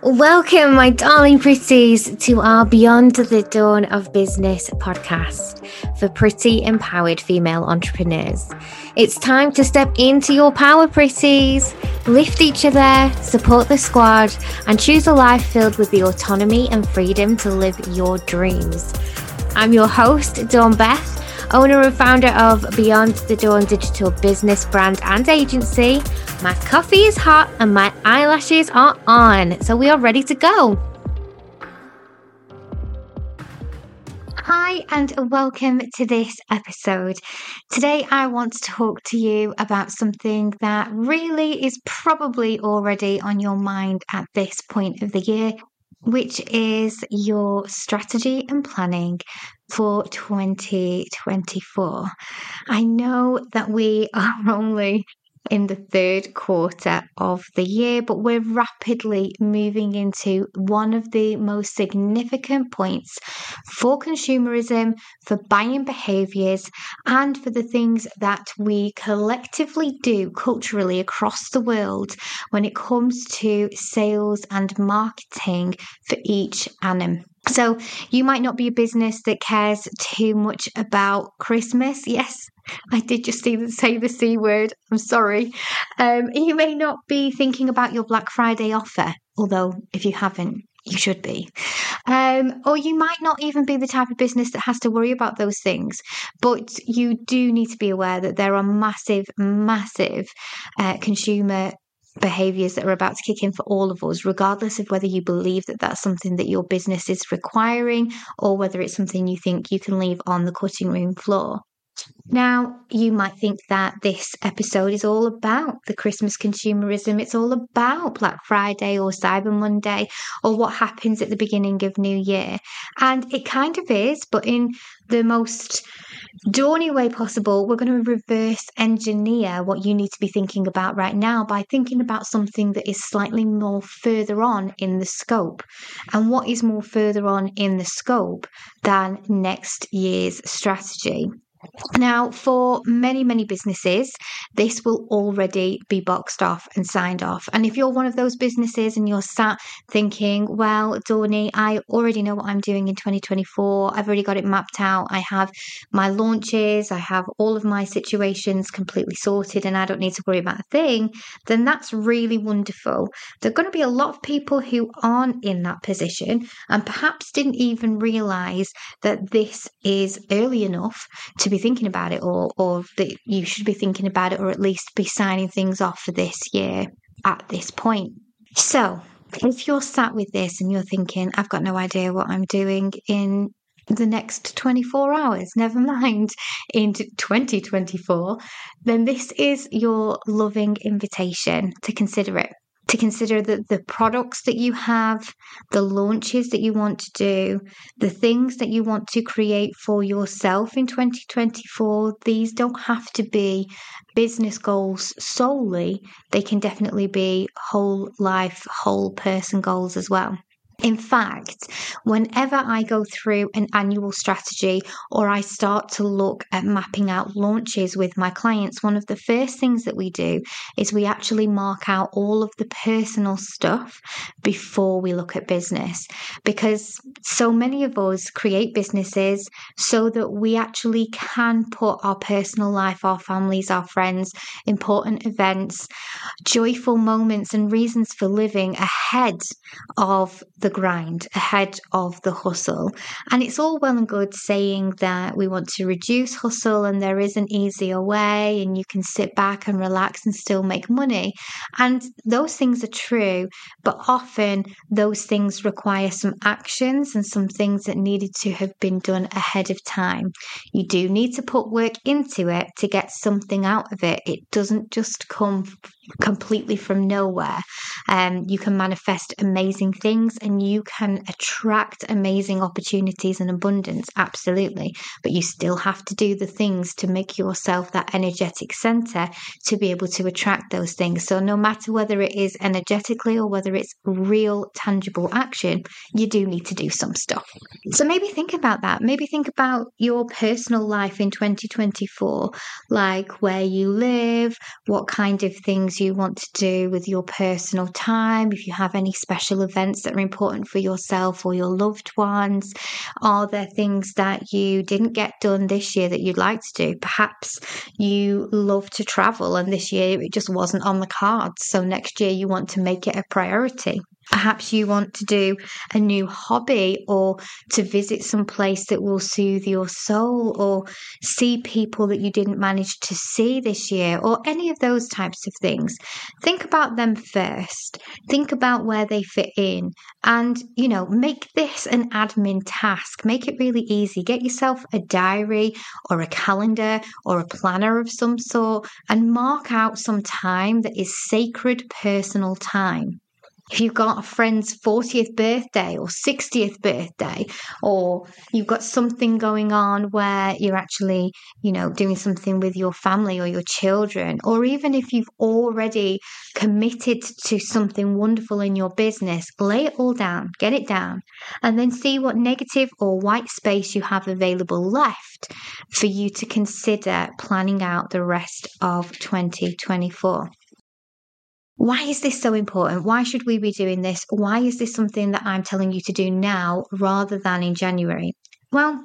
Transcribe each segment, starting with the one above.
Welcome, my darling pretties, to our Beyond the Dawn of Business podcast for pretty empowered female entrepreneurs. It's time to step into your power, pretties, lift each other, support the squad, and choose a life filled with the autonomy and freedom to live your dreams. I'm your host, Dawn Beth owner and founder of Beyond the Dawn digital business brand and agency. My coffee is hot and my eyelashes are on, so we are ready to go. Hi, and welcome to this episode. Today, I want to talk to you about something that really is probably already on your mind at this point of the year, which is your strategy and planning for 2024. I know that we are only in the third quarter of the year, but we're rapidly moving into one of the most significant points for consumerism, for buying behaviors, and for the things that we collectively do culturally across the world when it comes to sales and marketing for each annum. So, you might not be a business that cares too much about Christmas. Yes, I did just say the C word. I'm sorry. Um, you may not be thinking about your Black Friday offer, although if you haven't, you should be. Um, or you might not even be the type of business that has to worry about those things. But you do need to be aware that there are massive, massive uh, consumer behaviors that are about to kick in for all of us, regardless of whether you believe that that's something that your business is requiring or whether it's something you think you can leave on the cutting room floor. Now, you might think that this episode is all about the Christmas consumerism. It's all about Black Friday or Cyber Monday or what happens at the beginning of New Year. And it kind of is, but in the most dawny way possible, we're going to reverse engineer what you need to be thinking about right now by thinking about something that is slightly more further on in the scope. And what is more further on in the scope than next year's strategy? Now, for many, many businesses, this will already be boxed off and signed off. And if you're one of those businesses and you're sat thinking, well, Dawny, I already know what I'm doing in 2024, I've already got it mapped out, I have my launches, I have all of my situations completely sorted, and I don't need to worry about a thing, then that's really wonderful. There are going to be a lot of people who aren't in that position and perhaps didn't even realize that this is early enough to to be thinking about it or or that you should be thinking about it or at least be signing things off for this year at this point. So, if you're sat with this and you're thinking, I've got no idea what I'm doing in the next 24 hours, never mind in 2024, then this is your loving invitation to consider it to consider that the products that you have, the launches that you want to do, the things that you want to create for yourself in 2024, these don't have to be business goals solely. They can definitely be whole life, whole person goals as well. In fact, whenever I go through an annual strategy or I start to look at mapping out launches with my clients, one of the first things that we do is we actually mark out all of the personal stuff before we look at business. Because so many of us create businesses so that we actually can put our personal life, our families, our friends, important events, joyful moments, and reasons for living ahead of the the grind, ahead of the hustle. And it's all well and good saying that we want to reduce hustle and there is an easier way and you can sit back and relax and still make money. And those things are true, but often those things require some actions and some things that needed to have been done ahead of time. You do need to put work into it to get something out of it. It doesn't just come completely from nowhere. Um, you can manifest amazing things and you can attract amazing opportunities and abundance, absolutely. But you still have to do the things to make yourself that energetic center to be able to attract those things. So, no matter whether it is energetically or whether it's real, tangible action, you do need to do some stuff. So, maybe think about that. Maybe think about your personal life in 2024, like where you live, what kind of things you want to do with your personal time, if you have any special events that are important for yourself or your loved ones, are there things that you didn't get done this year that you'd like to do? Perhaps you love to travel and this year it just wasn't on the cards. So next year you want to make it a priority. Perhaps you want to do a new hobby or to visit some place that will soothe your soul or see people that you didn't manage to see this year or any of those types of things. Think about them first. Think about where they fit in and, you know, make this an admin task. Make it really easy. Get yourself a diary or a calendar or a planner of some sort and mark out some time that is sacred personal time if you've got a friend's 40th birthday or 60th birthday, or you've got something going on where you're actually, you know, doing something with your family or your children, or even if you've already committed to something wonderful in your business, lay it all down, get it down, and then see what negative or white space you have available left for you to consider planning out the rest of 2024. Why is this so important? Why should we be doing this? Why is this something that I'm telling you to do now rather than in January? Well,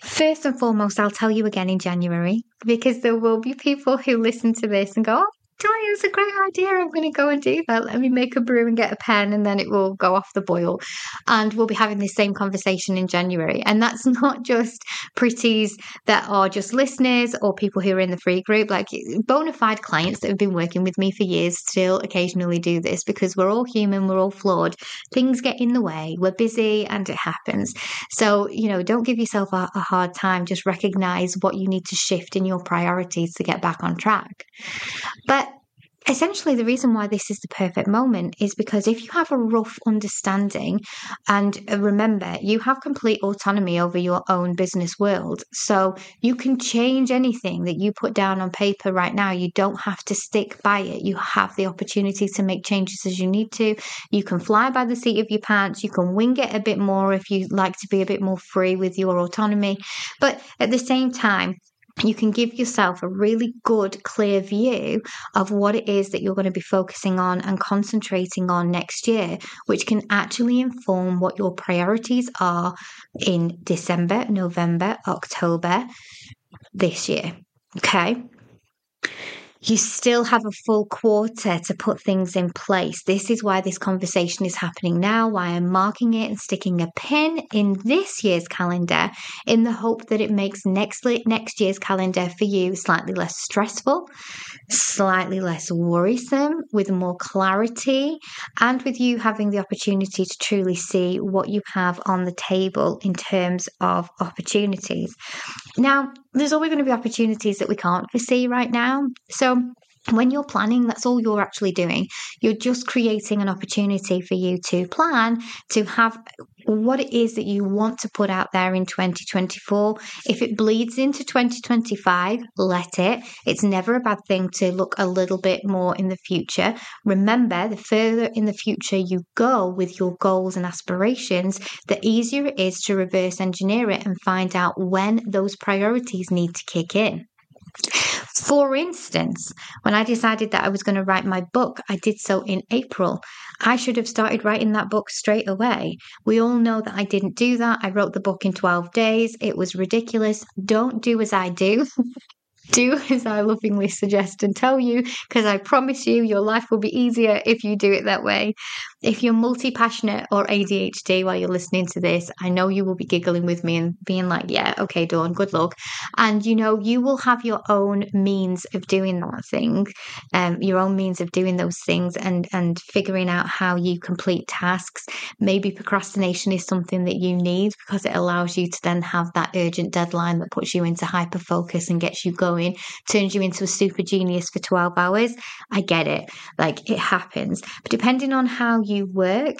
first and foremost, I'll tell you again in January because there will be people who listen to this and go, oh, Julia, it's a great idea. I'm going to go and do that. Let me make a brew and get a pen, and then it will go off the boil. And we'll be having this same conversation in January. And that's not just pretties that are just listeners or people who are in the free group, like bona fide clients that have been working with me for years still occasionally do this because we're all human, we're all flawed. Things get in the way, we're busy, and it happens. So, you know, don't give yourself a, a hard time. Just recognize what you need to shift in your priorities to get back on track. But essentially the reason why this is the perfect moment is because if you have a rough understanding and uh, remember you have complete autonomy over your own business world so you can change anything that you put down on paper right now. You don't have to stick by it. You have the opportunity to make changes as you need to. You can fly by the seat of your pants. You can wing it a bit more if you like to be a bit more free with your autonomy. But at the same time you can give yourself a really good, clear view of what it is that you're going to be focusing on and concentrating on next year, which can actually inform what your priorities are in December, November, October this year. Okay you still have a full quarter to put things in place. This is why this conversation is happening now, why I'm marking it and sticking a pin in this year's calendar in the hope that it makes next next year's calendar for you slightly less stressful, slightly less worrisome, with more clarity, and with you having the opportunity to truly see what you have on the table in terms of opportunities. Now, there's always going to be opportunities that we can't foresee right now. So when you're planning, that's all you're actually doing. You're just creating an opportunity for you to plan to have what it is that you want to put out there in 2024. If it bleeds into 2025, let it. It's never a bad thing to look a little bit more in the future. Remember, the further in the future you go with your goals and aspirations, the easier it is to reverse engineer it and find out when those priorities need to kick in. For instance, when I decided that I was going to write my book, I did so in April. I should have started writing that book straight away. We all know that I didn't do that. I wrote the book in 12 days. It was ridiculous. Don't do as I do. do as I lovingly suggest and tell you, because I promise you, your life will be easier if you do it that way. If you're multi passionate or ADHD while you're listening to this, I know you will be giggling with me and being like, yeah, okay, Dawn, good luck. And you know, you will have your own means of doing that thing, um, your own means of doing those things and, and figuring out how you complete tasks. Maybe procrastination is something that you need because it allows you to then have that urgent deadline that puts you into hyper focus and gets you going, turns you into a super genius for 12 hours. I get it. Like it happens. But depending on how you work,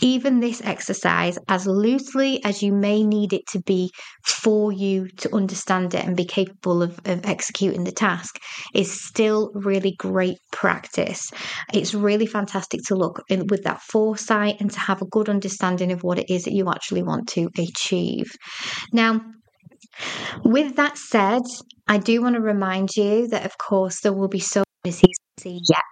even this exercise, as loosely as you may need it to be for you to understand it and be capable of, of executing the task, is still really great practice. It's really fantastic to look with that foresight and to have a good understanding of what it is that you actually want to achieve. Now, with that said, I do want to remind you that, of course, there will be so yet.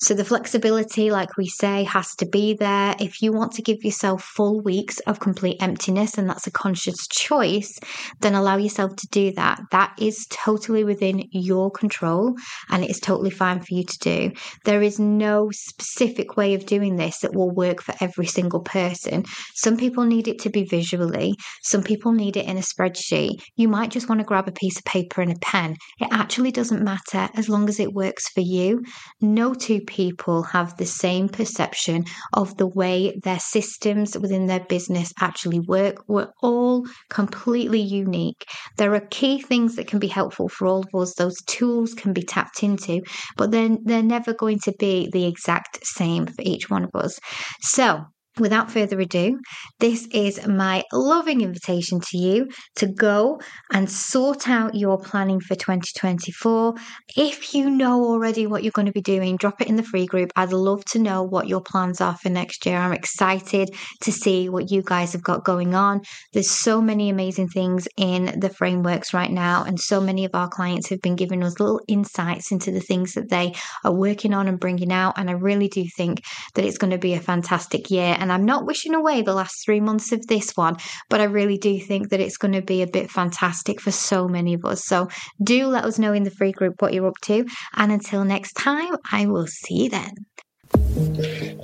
So the flexibility, like we say, has to be there. If you want to give yourself full weeks of complete emptiness, and that's a conscious choice, then allow yourself to do that. That is totally within your control and it is totally fine for you to do. There is no specific way of doing this that will work for every single person. Some people need it to be visually, some people need it in a spreadsheet. You might just want to grab a piece of paper and a pen. It actually doesn't matter as long as it works for you no two people have the same perception of the way their systems within their business actually work. We're all completely unique. There are key things that can be helpful for all of us. Those tools can be tapped into, but then they're never going to be the exact same for each one of us. So, without further ado, this is my loving invitation to you to go and sort out your planning for 2024. If you know already what you're going to be doing, drop it in the free group. I'd love to know what your plans are for next year. I'm excited to see what you guys have got going on. There's so many amazing things in the frameworks right now, and so many of our clients have been giving us little insights into the things that they are working on and bringing out. And I really do think that it's going to be a fantastic year. And and I'm not wishing away the last three months of this one, but I really do think that it's going to be a bit fantastic for so many of us. So do let us know in the free group what you're up to. And until next time, I will see you then.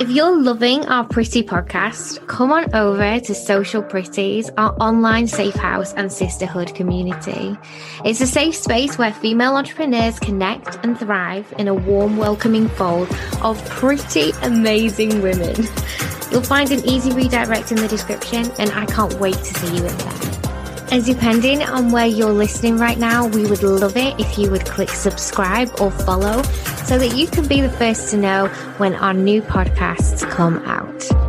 If you're loving our Pretty podcast, come on over to Social Pretties, our online safe house and sisterhood community. It's a safe space where female entrepreneurs connect and thrive in a warm, welcoming fold of pretty amazing women. You'll find an easy redirect in the description, and I can't wait to see you in there. And depending on where you're listening right now, we would love it if you would click subscribe or follow so that you can be the first to know when our new podcasts come out.